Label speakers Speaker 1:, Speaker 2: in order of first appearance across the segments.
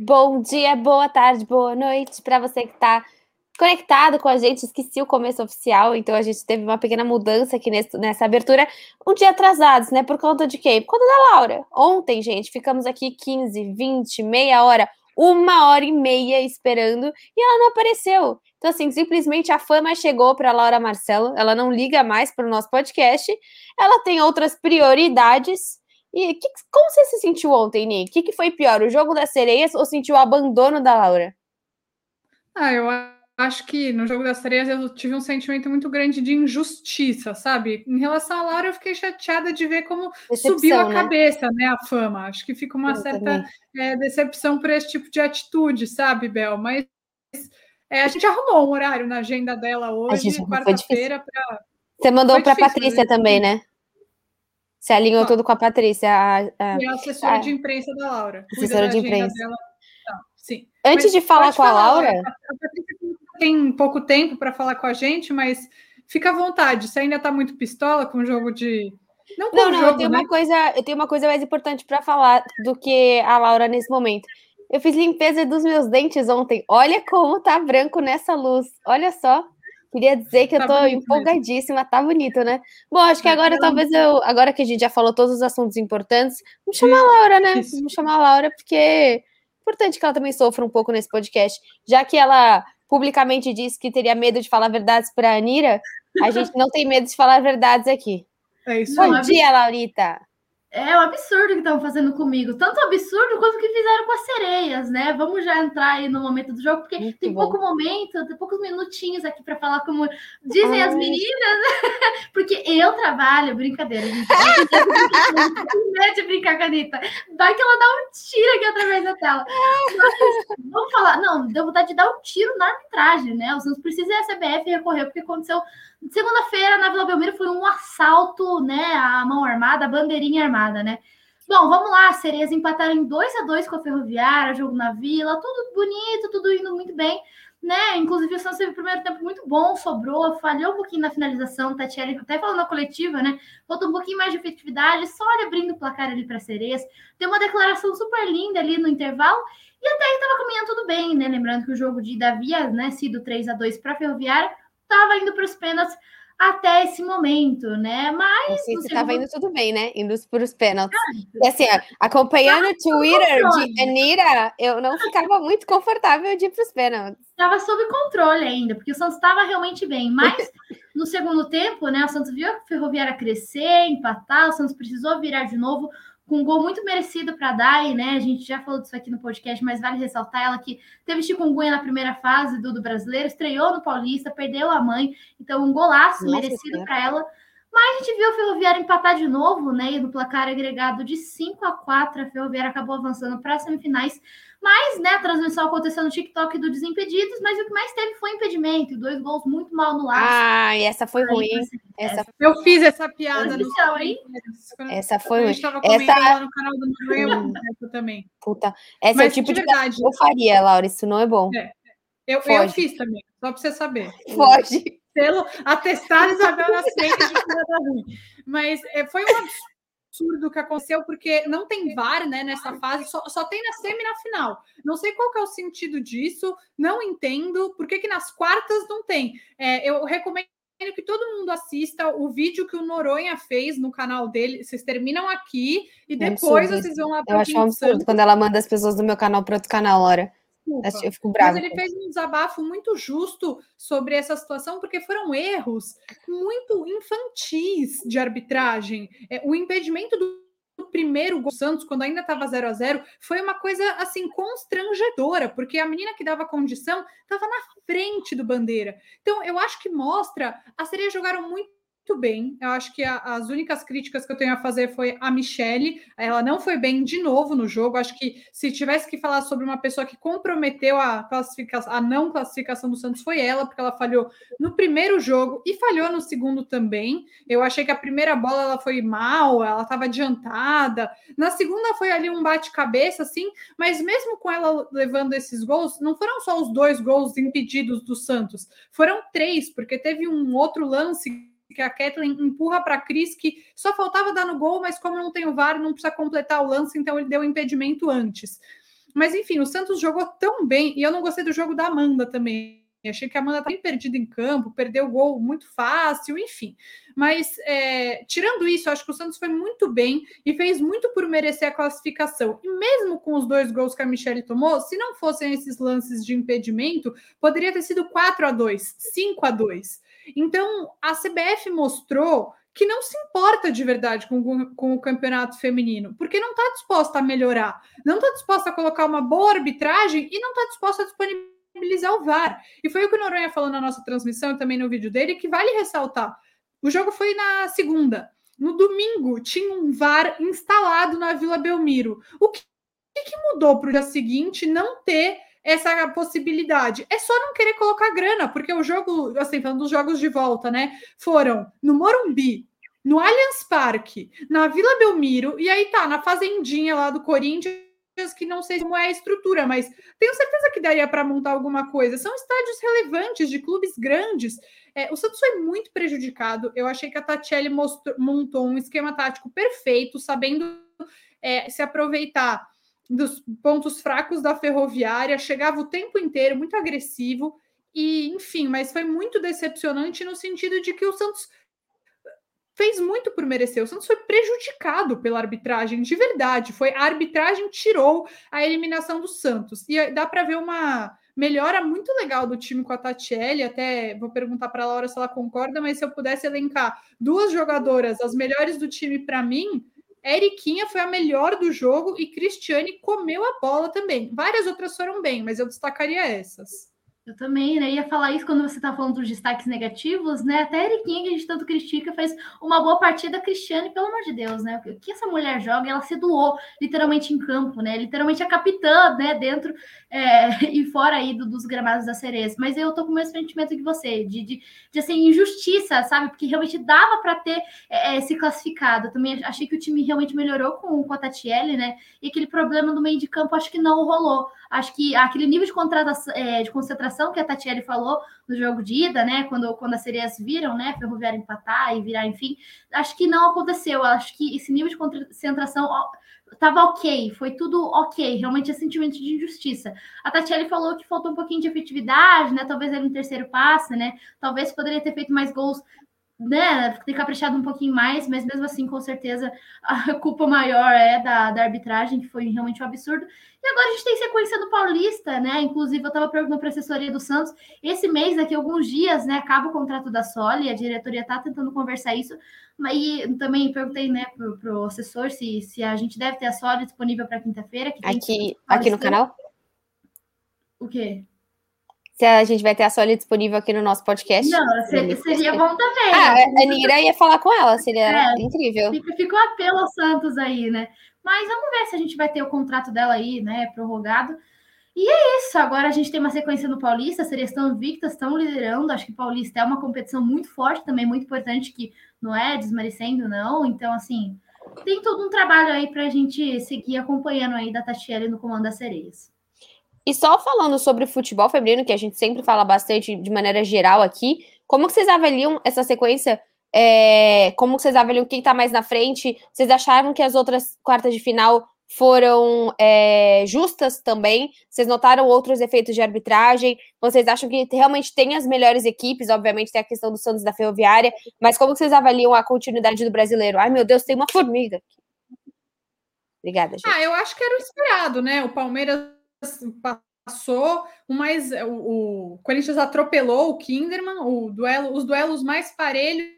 Speaker 1: Bom dia, boa tarde, boa noite para você que está conectado com a gente. Esqueci o começo oficial, então a gente teve uma pequena mudança aqui nesse, nessa abertura. Um dia atrasados, né? Por conta de quem? Por conta da Laura. Ontem, gente, ficamos aqui 15, 20, meia hora, uma hora e meia esperando e ela não apareceu. Então, assim, simplesmente a fama chegou para Laura Marcelo, ela não liga mais para o nosso podcast, ela tem outras prioridades e que, como você se sentiu ontem, Nick? O que, que foi pior, o jogo das sereias ou sentiu o abandono da Laura?
Speaker 2: Ah, eu acho que no jogo das sereias eu tive um sentimento muito grande de injustiça, sabe? Em relação à Laura, eu fiquei chateada de ver como decepção, subiu a né? cabeça, né, a fama. Acho que fica uma eu certa é, decepção por esse tipo de atitude, sabe, Bel? Mas é, a gente arrumou um horário na agenda dela hoje, quarta-feira, para.
Speaker 1: Você mandou para Patrícia né? também, né? Você alinhou tudo com a Patrícia. A,
Speaker 2: a, e a assessora a, de imprensa da Laura.
Speaker 1: Assessora de imprensa. Dela. Tá, sim. Antes mas de falar com a Laura. A
Speaker 2: Patrícia tem pouco tempo para falar com a gente, mas fica à vontade. Você ainda está muito pistola com o jogo de.
Speaker 1: Não, não, não jogo, eu, tenho né? uma coisa, eu tenho uma coisa mais importante para falar do que a Laura nesse momento. Eu fiz limpeza dos meus dentes ontem. Olha como tá branco nessa luz. Olha só. Queria dizer que tá eu tô empolgadíssima, mesmo. tá bonito, né? Bom, acho que tá agora talvez eu, agora que a gente já falou todos os assuntos importantes, vamos chamar a Laura, né? Isso. Vamos chamar a Laura, porque é importante que ela também sofra um pouco nesse podcast, já que ela publicamente disse que teria medo de falar verdades para a Anira, a gente não tem medo de falar verdades aqui.
Speaker 2: É isso
Speaker 1: Bom dia, Laurita.
Speaker 3: É um absurdo que estão fazendo comigo. Tanto absurdo quanto que fizeram com as sereias, né? Vamos já entrar aí no momento do jogo, porque Muito tem bom. pouco momento, tem poucos minutinhos aqui para falar como dizem Ai. as meninas, porque eu trabalho, brincadeira, gente. medo de brincar, Canita. Vai que ela dá um tiro aqui através da tela. Mas, vamos falar, não, deu vontade de dar um tiro na arbitragem, né? Os Santos precisa a CBF recorrer, porque aconteceu Segunda-feira, na Vila Belmiro, foi um assalto, né? A mão armada, a bandeirinha armada, né? Bom, vamos lá, Sereias empataram em 2 a 2 com a Ferroviária, jogo na Vila, tudo bonito, tudo indo muito bem, né? Inclusive o Santos teve o primeiro tempo muito bom, sobrou, falhou um pouquinho na finalização, Tatiele até falando na coletiva, né? Faltou um pouquinho mais de efetividade, só olha abrindo o placar ali para Sereias. Tem uma declaração super linda ali no intervalo, e até aí estava caminhando tudo bem, né? Lembrando que o jogo de ida havia né, sido 3 a 2 para Ferroviária, estava indo para os pênaltis até esse momento, né? Mas.
Speaker 1: Você estava segundo... indo tudo bem, né? Indo para os pênaltis. Ah, e assim, acompanhando o Twitter de Anira, eu não ficava muito confortável de ir para os pênaltis.
Speaker 3: Estava sob controle ainda, porque o Santos estava realmente bem. Mas no segundo tempo, né? O Santos viu a Ferroviária crescer, empatar, o Santos precisou virar de novo com um gol muito merecido para a Dai, né? A gente já falou disso aqui no podcast, mas vale ressaltar ela que teve chikungunya na primeira fase do, do brasileiro, estreou no Paulista, perdeu a mãe, então um golaço Nossa, merecido para ela. Mas a gente viu o Ferroviário empatar de novo, né? E no placar agregado de 5 a 4, a Ferroviária acabou avançando para as semifinais. Mas, né, a transmissão aconteceu no TikTok do Desimpedidos, mas o que mais teve foi impedimento, dois gols muito mal no lado.
Speaker 1: Ah, e essa foi Aí, ruim.
Speaker 2: Essa... Eu fiz essa piada no
Speaker 1: Essa foi ruim.
Speaker 2: Essa lá no canal do Noronha também.
Speaker 1: Puta, essa mas, é o tipo de, verdade, que eu faria, Laura, isso não é bom. É.
Speaker 2: Eu, eu fiz também, só para você saber.
Speaker 1: Foge.
Speaker 2: Pelo atestado Isabel Nascimento de nada ruim. Mas é, foi um absurdo que aconteceu, porque não tem VAR né, nessa fase, só, só tem na semi na final. Não sei qual é o sentido disso, não entendo por que, que nas quartas não tem. É, eu recomendo que todo mundo assista o vídeo que o Noronha fez no canal dele. Vocês terminam aqui e depois vocês vão lá
Speaker 1: para Eu acho um absurdo quando ela manda as pessoas do meu canal para outro canal, Laura. Eu fico brava.
Speaker 2: Mas ele fez um desabafo muito justo sobre essa situação, porque foram erros muito infantis de arbitragem. É, o impedimento do primeiro gol do Santos, quando ainda estava 0 a 0 foi uma coisa assim constrangedora, porque a menina que dava condição estava na frente do Bandeira. Então, eu acho que mostra, as sereias jogaram muito muito bem. Eu acho que a, as únicas críticas que eu tenho a fazer foi a Michelle. Ela não foi bem de novo no jogo. Acho que se tivesse que falar sobre uma pessoa que comprometeu a classificação, a não classificação do Santos foi ela, porque ela falhou no primeiro jogo e falhou no segundo também. Eu achei que a primeira bola ela foi mal, ela estava adiantada. Na segunda foi ali um bate-cabeça, assim, mas mesmo com ela levando esses gols, não foram só os dois gols impedidos do Santos, foram três, porque teve um outro lance que a Kathleen empurra para a Cris, que só faltava dar no gol, mas como não tem o VAR, não precisa completar o lance, então ele deu impedimento antes. Mas enfim, o Santos jogou tão bem e eu não gostei do jogo da Amanda também. Achei que a Amanda tá bem perdida em campo, perdeu o gol muito fácil, enfim. Mas é, tirando isso, acho que o Santos foi muito bem e fez muito por merecer a classificação. E mesmo com os dois gols que a Michelle tomou, se não fossem esses lances de impedimento, poderia ter sido 4 a 2 5 a 2 Então a CBF mostrou que não se importa de verdade com, com o campeonato feminino, porque não está disposta a melhorar, não está disposta a colocar uma boa arbitragem e não está disposta a disponibilizar o VAR. E foi o que o Noronha falou na nossa transmissão e também no vídeo dele, que vale ressaltar. O jogo foi na segunda. No domingo, tinha um VAR instalado na Vila Belmiro. O que, que mudou para o dia seguinte não ter essa possibilidade. É só não querer colocar grana, porque o jogo, assim, falando dos jogos de volta, né? Foram no Morumbi, no Allianz Parque, na Vila Belmiro, e aí tá, na Fazendinha lá do Corinthians, que não sei como é a estrutura, mas tenho certeza que daria para montar alguma coisa. São estádios relevantes de clubes grandes. É, o Santos foi muito prejudicado. Eu achei que a Tatiele mostrou, montou um esquema tático perfeito, sabendo é, se aproveitar dos pontos fracos da ferroviária, chegava o tempo inteiro muito agressivo. E, enfim, mas foi muito decepcionante no sentido de que o Santos fez muito por merecer. O Santos foi prejudicado pela arbitragem, de verdade. Foi a arbitragem tirou a eliminação do Santos. E dá para ver uma melhora muito legal do time com a Tatiele. Até vou perguntar para a Laura se ela concorda, mas se eu pudesse elencar duas jogadoras, as melhores do time para mim, Eriquinha foi a melhor do jogo e Cristiane comeu a bola também. Várias outras foram bem, mas eu destacaria essas.
Speaker 3: Eu também, né? Ia falar isso quando você tá falando dos destaques negativos, né? Até a Eriquinha, que a gente tanto critica, fez uma boa partida. Cristiane, pelo amor de Deus, né? O que essa mulher joga? Ela se doou literalmente em campo, né? Literalmente a capitã, né? Dentro é, e fora aí do, dos gramados da Cerezo. Mas eu tô com o mesmo sentimento que você, de, de, de assim, injustiça, sabe? Porque realmente dava para ter é, é, se classificado. Eu também achei que o time realmente melhorou com, com a Tatiele, né? E aquele problema no meio de campo, acho que não rolou. Acho que aquele nível de, é, de concentração que a Tatiele falou no jogo de ida, né? Quando, quando as sereias viram, né? Ferroviário empatar e virar, enfim, acho que não aconteceu. Acho que esse nível de concentração estava ok, foi tudo ok, realmente é sentimento de injustiça. A Tatiele falou que faltou um pouquinho de efetividade, né? Talvez ele no terceiro passe, né? Talvez poderia ter feito mais gols né, ter caprichado um pouquinho mais, mas mesmo assim, com certeza, a culpa maior é da, da arbitragem, que foi realmente um absurdo. E agora a gente tem sequência do Paulista, né? Inclusive, eu estava perguntando para a assessoria do Santos, esse mês, daqui a alguns dias, né, acaba o contrato da Soli, a diretoria está tentando conversar isso, e também perguntei, né, pro, o assessor se, se a gente deve ter a Soli disponível para quinta-feira.
Speaker 1: Aqui, aqui no canal?
Speaker 3: O quê?
Speaker 1: Se a gente vai ter a Soli disponível aqui no nosso podcast.
Speaker 3: Não, seria, seria bom também.
Speaker 1: Ah, a Nira ia falar com ela, seria é, incrível.
Speaker 3: Fica, fica um apelo ao Santos aí, né? Mas vamos ver se a gente vai ter o contrato dela aí, né, prorrogado. E é isso, agora a gente tem uma sequência no Paulista, as sereias estão invictas, estão liderando, acho que o Paulista é uma competição muito forte também, muito importante, que não é desmerecendo, não, então, assim, tem todo um trabalho aí para a gente seguir acompanhando aí da Tatiele no comando das sereias.
Speaker 1: E só falando sobre futebol feminino, que a gente sempre fala bastante de maneira geral aqui, como que vocês avaliam essa sequência? É, como vocês avaliam quem está mais na frente? Vocês acharam que as outras quartas de final foram é, justas também? Vocês notaram outros efeitos de arbitragem? Vocês acham que realmente tem as melhores equipes? Obviamente tem a questão do Santos da Ferroviária, mas como vocês avaliam a continuidade do brasileiro? Ai, meu Deus, tem uma formiga aqui. Obrigada, gente.
Speaker 2: Ah, eu acho que era o esperado, né? O Palmeiras passou o mais o, o Corinthians atropelou o Kinderman, o duelo, os duelos mais parelhos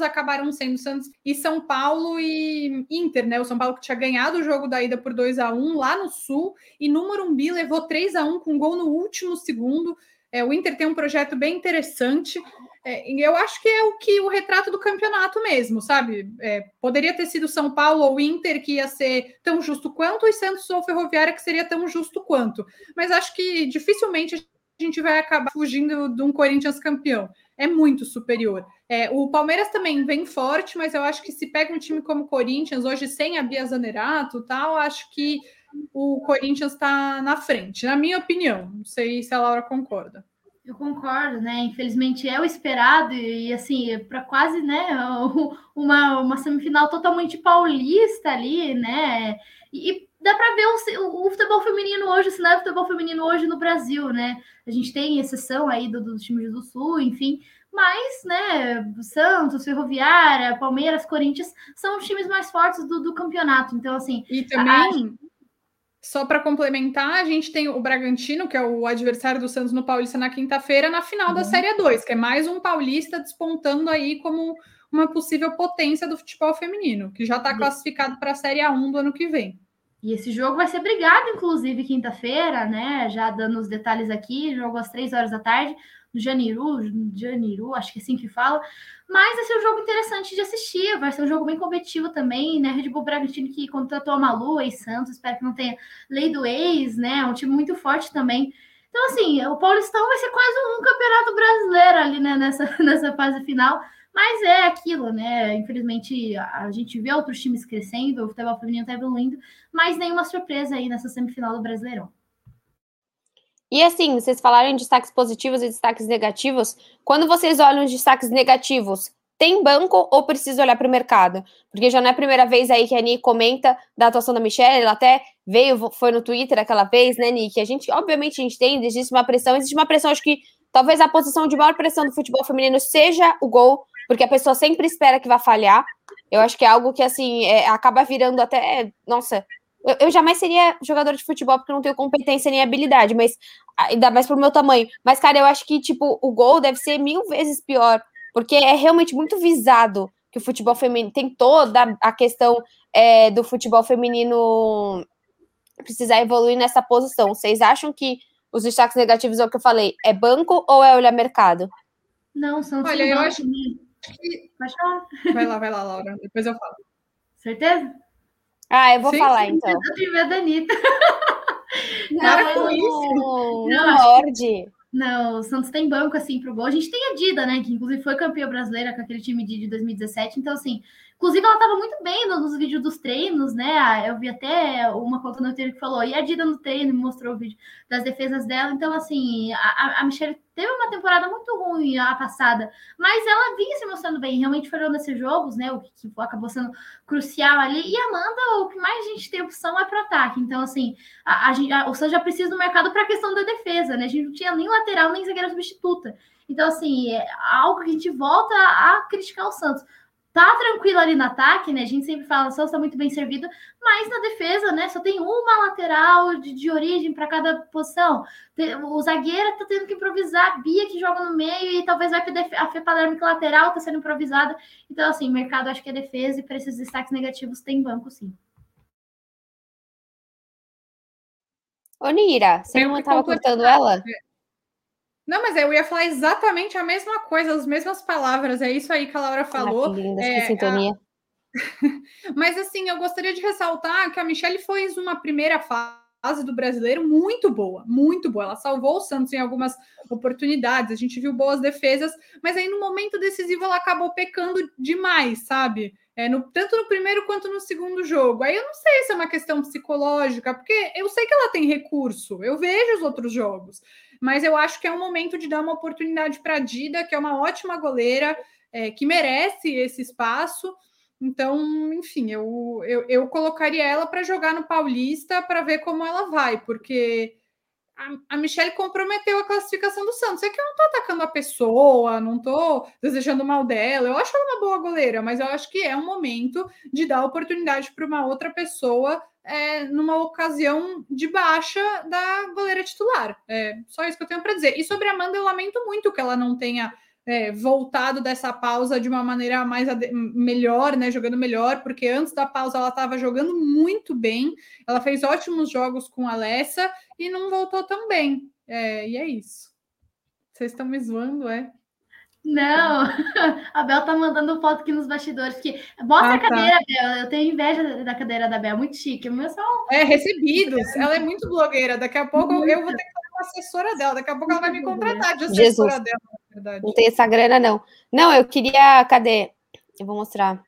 Speaker 2: acabaram sendo Santos e São Paulo e Inter, né? O São Paulo que tinha ganhado o jogo da ida por 2 a 1 lá no Sul e no Morumbi levou 3 a 1 com gol no último segundo. É, o Inter tem um projeto bem interessante. É, eu acho que é o que o retrato do campeonato mesmo, sabe? É, poderia ter sido São Paulo ou Inter que ia ser tão justo quanto, e Santos ou Ferroviária que seria tão justo quanto. Mas acho que dificilmente a gente vai acabar fugindo de um Corinthians campeão. É muito superior. É, o Palmeiras também vem forte, mas eu acho que se pega um time como o Corinthians, hoje sem a Bia Zanerato tal, acho que o Corinthians está na frente, na minha opinião. Não sei se a Laura concorda.
Speaker 3: Eu concordo, né? Infelizmente é o esperado e assim, para quase, né, uma, uma semifinal totalmente paulista ali, né? E, dá para ver o, o, futebol feminino hoje, o cenário do futebol feminino hoje no Brasil, né? A gente tem exceção aí dos do times do Sul, enfim, mas, né, Santos, Ferroviária, Palmeiras, Corinthians são os times mais fortes do, do campeonato. Então, assim.
Speaker 2: E também. A... Só para complementar, a gente tem o Bragantino, que é o adversário do Santos no Paulista na quinta-feira, na final uhum. da Série 2, que é mais um paulista despontando aí como uma possível potência do futebol feminino, que já está classificado para a Série A1 do ano que vem.
Speaker 3: E esse jogo vai ser brigado, inclusive, quinta-feira, né? Já dando os detalhes aqui, jogo às três horas da tarde, no Janiru, Janiru, acho que é assim que fala. Mas vai ser um jogo interessante de assistir, vai ser um jogo bem competitivo também, né? Red Bull Bragantino que contratou a Malu, e Santos, espero que não tenha lei do ex, né? É um time muito forte também. Então, assim, o Paulistão vai ser quase um campeonato brasileiro ali, né? Nessa, nessa fase final. Mas é aquilo, né? Infelizmente, a gente vê outros times crescendo, o futebol feminino está evoluindo, mas nenhuma surpresa aí nessa semifinal do Brasileirão.
Speaker 1: E assim, vocês falaram em destaques positivos e destaques negativos. Quando vocês olham os destaques negativos, tem banco ou precisa olhar para o mercado? Porque já não é a primeira vez aí que a Ni comenta da atuação da Michelle, ela até veio, foi no Twitter aquela vez, né, Ni? Que a gente, obviamente, a gente tem, existe uma pressão, existe uma pressão, acho que talvez a posição de maior pressão do futebol feminino seja o gol, porque a pessoa sempre espera que vai falhar. Eu acho que é algo que, assim, é, acaba virando até, nossa, eu, eu, jamais seria jogador de futebol porque não tenho competência nem habilidade, mas ainda mais pro meu tamanho. Mas, cara, eu acho que, tipo, o gol deve ser mil vezes pior, porque é realmente muito visado que o futebol feminino tem toda a questão é, do futebol feminino precisar evoluir nessa posição. Vocês acham que os destaques negativos é o que eu falei? É banco ou é olhar mercado?
Speaker 3: Não, são
Speaker 2: Olha, eu acho que... Vai lá, vai lá, Laura. Depois eu falo.
Speaker 3: Certeza?
Speaker 1: Ah, eu vou sim, falar sim, então.
Speaker 3: Eu tenho medo da Anitta.
Speaker 1: Não, não, não, não morde.
Speaker 3: Não, o Santos tem banco assim pro gol. A gente tem a Dida, né? Que inclusive foi campeã brasileira com aquele time de 2017. Então, assim, inclusive ela tava muito bem nos vídeos dos treinos, né? Eu vi até uma conta no Twitter que falou, e a Dida no treino mostrou o vídeo das defesas dela. Então, assim, a, a Michelle teve uma temporada muito ruim a passada, mas ela vinha se mostrando bem, realmente foram nesses jogos, né? O que, acabou sendo crucial ali. E Amanda, o que mais a gente tem opção é para ataque. Então, assim, a, a, a, o Santos já precisa do mercado para a questão da defesa, né? A gente não tinha nem lateral, nem zagueira substituta. Então, assim, é algo que a gente volta a criticar o Santos tá tranquilo ali no ataque, né? A gente sempre fala, o Santos tá muito bem servido, mas na defesa, né? Só tem uma lateral de, de origem para cada posição. O zagueiro tá tendo que improvisar, a Bia que joga no meio e talvez vai perder a Fê Palermo que lateral tá sendo improvisada. Então, assim, mercado acho que é defesa e para esses destaques negativos tem banco, sim.
Speaker 1: Ô, Nira, você não estava cortando ela?
Speaker 2: Não, mas eu ia falar exatamente a mesma coisa, as mesmas palavras. É isso aí que a Laura falou. Ah,
Speaker 1: que linda, é, que sintonia. A...
Speaker 2: mas assim, eu gostaria de ressaltar que a Michelle fez uma primeira fase do brasileiro muito boa, muito boa. Ela salvou o Santos em algumas oportunidades, a gente viu boas defesas, mas aí no momento decisivo ela acabou pecando demais, sabe? É, no, tanto no primeiro quanto no segundo jogo. Aí eu não sei se é uma questão psicológica, porque eu sei que ela tem recurso, eu vejo os outros jogos mas eu acho que é um momento de dar uma oportunidade para a Dida, que é uma ótima goleira, é, que merece esse espaço. Então, enfim, eu, eu, eu colocaria ela para jogar no Paulista para ver como ela vai, porque a, a Michelle comprometeu a classificação do Santos. É que eu não estou atacando a pessoa, não estou desejando mal dela. Eu acho ela uma boa goleira, mas eu acho que é um momento de dar oportunidade para uma outra pessoa é, numa ocasião de baixa da goleira titular. É só isso que eu tenho para dizer. E sobre a Amanda, eu lamento muito que ela não tenha é, voltado dessa pausa de uma maneira mais melhor, né? Jogando melhor, porque antes da pausa ela estava jogando muito bem. Ela fez ótimos jogos com a Alessa e não voltou tão bem. É, e é isso. Vocês estão me zoando, é?
Speaker 3: Não, a Bel tá mandando foto aqui nos bastidores. Que... Mostra ah, a tá. cadeira, tá. Bel. Eu tenho inveja da cadeira da Bel, muito chique. O meu só...
Speaker 2: É, recebidos. Ela é muito blogueira. Daqui a pouco muito. eu vou ter que fazer uma assessora dela. Daqui a pouco ela vai me contratar de assessora Jesus. dela, verdade.
Speaker 1: Não tem essa grana, não. Não, eu queria. Cadê? Eu vou mostrar.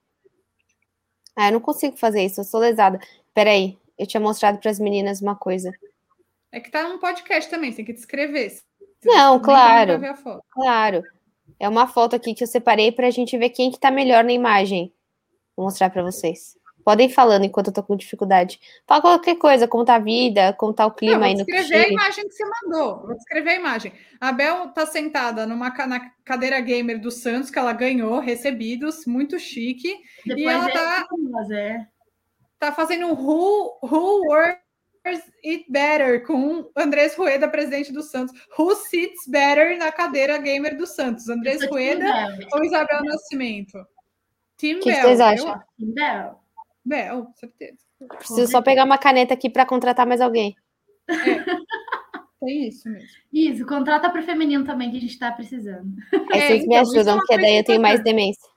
Speaker 1: Ah, eu não consigo fazer isso, eu sou lesada. Peraí, eu tinha mostrado para as meninas uma coisa.
Speaker 2: É que tá num podcast também, você tem que descrever.
Speaker 1: Não, claro. Claro. É uma foto aqui que eu separei para a gente ver quem que tá melhor na imagem. Vou mostrar para vocês. Podem ir falando enquanto eu tô com dificuldade. Fala qualquer coisa, tá a vida, tá o clima Não, aí no
Speaker 2: Vou descrever a imagem que você mandou. Vou descrever a imagem. A Bel tá sentada numa na cadeira gamer do Santos, que ela ganhou, recebidos, muito chique. Depois e ela é tá, é. tá fazendo Who, who Works It Better com Andrés Rueda, presidente do Santos. Who sits better na cadeira gamer do Santos? Andrés Rueda ou Isabel Nascimento?
Speaker 1: Tim que Bell. que vocês acham?
Speaker 2: Tim Bell. Bel, certeza.
Speaker 1: Preciso só pegar uma caneta aqui para contratar mais alguém.
Speaker 2: É. É isso mesmo.
Speaker 3: Isso, contrata para o feminino também, que a gente está precisando.
Speaker 1: É, vocês então, me ajudam, é porque daí eu tenho mais demência.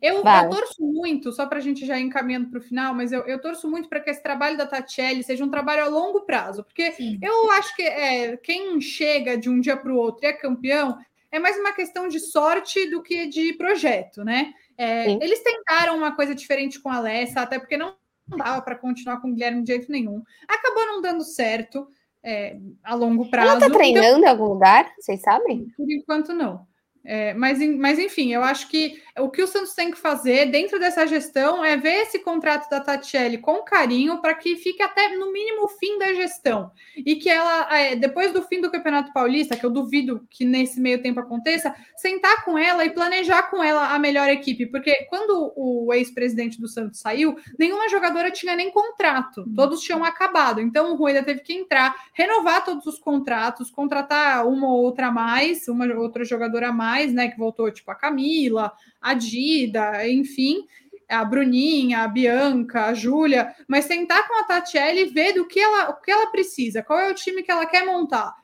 Speaker 2: Eu, eu, torço muito, só para a gente já ir encaminhando para o final, mas eu, eu torço muito para que esse trabalho da Tatiele seja um trabalho a longo prazo, porque Sim. eu acho que é, quem chega de um dia para o outro e é campeão é mais uma questão de sorte do que de projeto, né? É, eles tentaram uma coisa diferente com a Alessa, até porque não dava para continuar com o Guilherme de jeito nenhum. Acabou não dando certo é, a longo prazo. Ela
Speaker 1: tá treinando então, em algum lugar? Vocês sabem?
Speaker 2: Por enquanto, não. É, mas, mas, enfim, eu acho que o que o Santos tem que fazer dentro dessa gestão é ver esse contrato da Tatiele com carinho para que fique até no mínimo o fim da gestão. E que ela, é, depois do fim do Campeonato Paulista, que eu duvido que nesse meio tempo aconteça, sentar com ela e planejar com ela a melhor equipe. Porque quando o ex-presidente do Santos saiu, nenhuma jogadora tinha nem contrato, todos tinham acabado. Então o Rueda teve que entrar, renovar todos os contratos, contratar uma ou outra a mais, uma outra jogadora a mais mais, né? Que voltou, tipo, a Camila, a Dida, enfim, a Bruninha, a Bianca, a Júlia, mas sentar com a Tatiele e ver do que ela, o que ela precisa, qual é o time que ela quer montar.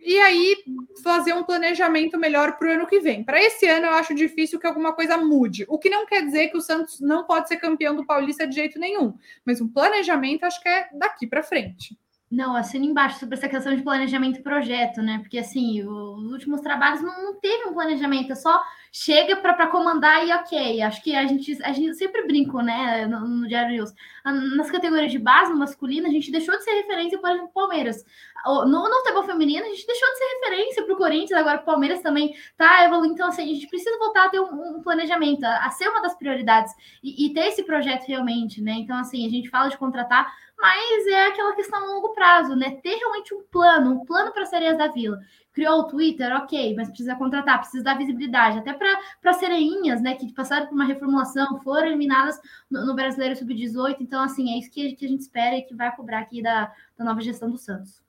Speaker 2: E aí fazer um planejamento melhor para o ano que vem. Para esse ano, eu acho difícil que alguma coisa mude. O que não quer dizer que o Santos não pode ser campeão do Paulista de jeito nenhum. Mas um planejamento acho que é daqui para frente.
Speaker 3: Não, assina embaixo sobre essa questão de planejamento e projeto, né? Porque assim, os últimos trabalhos não, não teve um planejamento, é só chega para comandar e ok. Acho que a gente, a gente sempre brinca, né, no, no Diário News. Nas categorias de base, no masculino, a gente deixou de ser referência, por exemplo, Palmeiras. No, no futebol feminino, a gente deixou de ser referência para o Corinthians, agora o Palmeiras também tá evoluindo. Então, assim, a gente precisa voltar a ter um, um planejamento, a, a, ser uma das prioridades e, e ter esse projeto realmente, né? Então, assim, a gente fala de contratar mas é aquela questão a longo prazo, né? Ter realmente um plano, um plano para as sereias da vila. Criou o Twitter, ok, mas precisa contratar, precisa dar visibilidade, até para sereinhas, né? Que passaram por uma reformulação, foram eliminadas no, no Brasileiro Sub-18. Então, assim, é isso que, que, a gente espera e que vai cobrar aqui da, da nova gestão do Santos.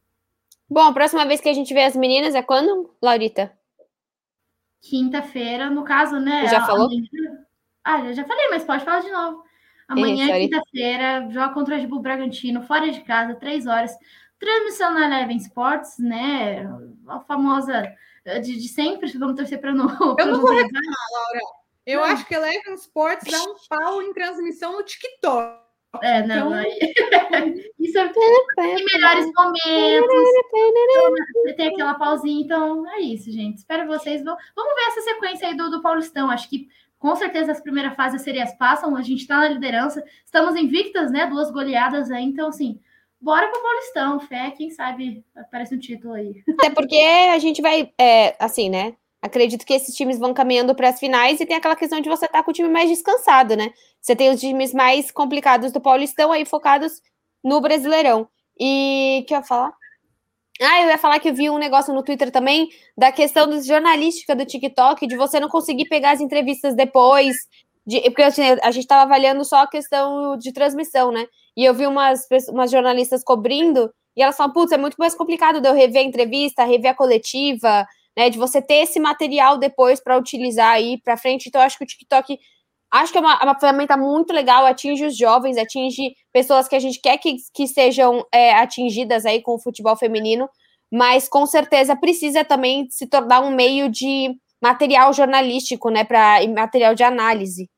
Speaker 1: Bom, a próxima vez que a gente vê as meninas é quando, Laurita?
Speaker 3: Quinta-feira, no caso, né?
Speaker 1: Já falou?
Speaker 3: Ah, já, já falei, mas pode falar de novo. Amanhã, quinta-feira, joga contra o Red Bull Bragantino, fora de casa, três horas. Transmissão na Eleven Sports, né? A famosa eh, de, de sempre, vamos torcer para não.
Speaker 2: Eu não vou reclamar, Laura. Eu não. acho que Eleven Sports dá um pau em transmissão no TikTok.
Speaker 3: É, não. Então... Isso é tem melhores momentos. Tem aquela pausinha, então é isso, gente. Espero vocês. Vamos ver essa sequência aí do, do Paulistão. Acho que com certeza as primeiras fases serias passam, a gente está na liderança, estamos invictas, né? Duas goleadas aí, então assim, bora pro Paulistão, fé, quem sabe aparece um título aí.
Speaker 1: Até porque a gente vai, é, assim, né? Acredito que esses times vão caminhando para as finais e tem aquela questão de você estar tá com o time mais descansado, né? Você tem os times mais complicados do Paulistão aí focados no Brasileirão. E que eu ia falar? Ah, eu ia falar que eu vi um negócio no Twitter também da questão do jornalística do TikTok, de você não conseguir pegar as entrevistas depois. De, porque assim, a gente estava avaliando só a questão de transmissão, né? E eu vi umas, umas jornalistas cobrindo, e elas falam, putz, é muito mais complicado de eu rever a entrevista, rever a coletiva, né? De você ter esse material depois para utilizar aí para frente. Então, eu acho que o TikTok acho que é uma, uma, ferramenta muito legal, atinge os jovens, atinge pessoas que a gente quer que, que sejam é, atingidas aí com o futebol feminino, mas com certeza precisa também se tornar um meio de material jornalístico, né, para material de análise.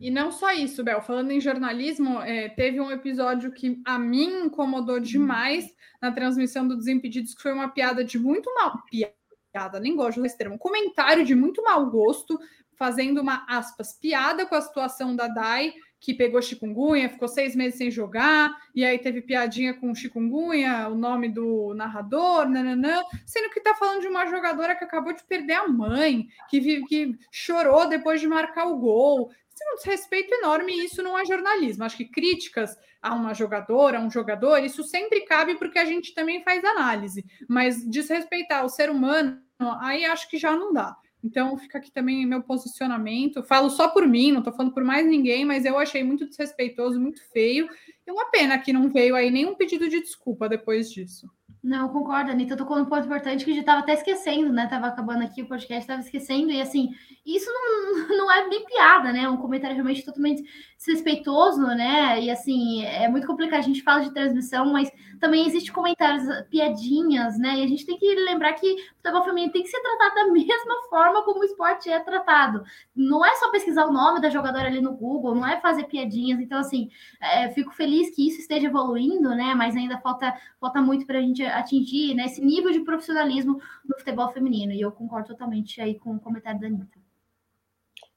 Speaker 2: E não só isso, Bel. Falando em jornalismo, é, teve um episódio que a mim incomodou demais na transmissão do Desimpedidos, que foi uma piada de muito mal. Piada, nem gosto desse termo. Um comentário de muito mau gosto, fazendo uma aspas piada com a situação da Dai, que pegou chikungunya, ficou seis meses sem jogar, e aí teve piadinha com chikungunya, o nome do narrador, nananã, sendo que tá falando de uma jogadora que acabou de perder a mãe, que, que chorou depois de marcar o gol. Isso é um desrespeito enorme e isso não é jornalismo. Acho que críticas a uma jogadora, a um jogador, isso sempre cabe porque a gente também faz análise, mas desrespeitar o ser humano, aí acho que já não dá. Então, fica aqui também meu posicionamento. Falo só por mim, não estou falando por mais ninguém, mas eu achei muito desrespeitoso, muito feio. E uma pena que não veio aí nenhum pedido de desculpa depois disso.
Speaker 3: Não, concordo, Anitta. Tocou num ponto importante que a gente estava até esquecendo, né? Tava acabando aqui o podcast, estava esquecendo. E assim, isso não, não é nem piada, né? É um comentário realmente totalmente desrespeitoso, né? E assim, é muito complicado. A gente fala de transmissão, mas também existe comentários, piadinhas, né? E a gente tem que lembrar que o futebol feminino tem que ser tratado da mesma forma como o esporte é tratado. Não é só pesquisar o nome da jogadora ali no Google, não é fazer piadinhas. Então, assim, é, fico feliz que isso esteja evoluindo, né? Mas ainda falta, falta muito para a gente atingir né, esse nível de profissionalismo no futebol feminino. E eu concordo totalmente aí com o comentário da Anitta.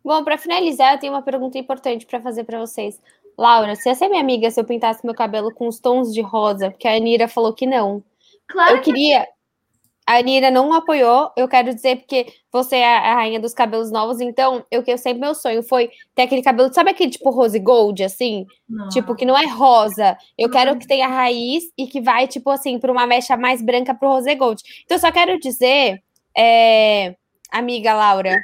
Speaker 1: Bom, para finalizar, eu tenho uma pergunta importante para fazer para vocês. Laura, você ia ser minha amiga se eu pintasse meu cabelo com os tons de rosa? Porque a Anira falou que não.
Speaker 3: Claro
Speaker 1: eu queria. A Anira não apoiou, eu quero dizer, porque você é a rainha dos cabelos novos, então eu que sempre meu sonho foi ter aquele cabelo, sabe aquele tipo rose gold, assim? Não. Tipo, que não é rosa. Eu quero que tenha raiz e que vai, tipo assim, para uma mecha mais branca pro rose gold. Então, eu só quero dizer, é... amiga Laura,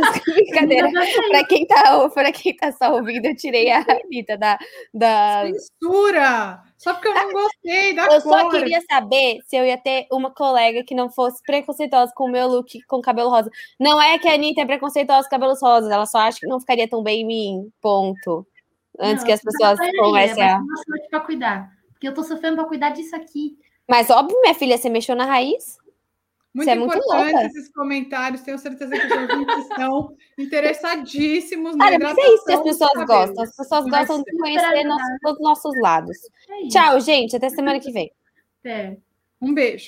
Speaker 1: Brincadeira. Para quem, tá, pra quem tá só ouvindo, eu tirei a Anitta da, da.
Speaker 2: Censura! Só porque eu não gostei da
Speaker 1: Eu
Speaker 2: cor.
Speaker 1: só queria saber se eu ia ter uma colega que não fosse preconceituosa com o meu look com cabelo rosa. Não é que a Anitta é preconceituosa com cabelos rosas, ela só acha que não ficaria tão bem em mim. Ponto. Antes não, que as pessoas comecem a.
Speaker 3: Pra cuidar. Porque eu tô sofrendo pra cuidar disso aqui.
Speaker 1: Mas óbvio, minha filha, você mexeu na raiz?
Speaker 2: Muito é importante muito esses comentários. Tenho certeza que os ouvintes estão interessadíssimos
Speaker 1: na Olha, mas é isso que as pessoas gostam. As pessoas gostam de conhecer nossos, todos os nossos lados. É Tchau, gente. Até semana que vem.
Speaker 3: Até.
Speaker 2: Um beijo.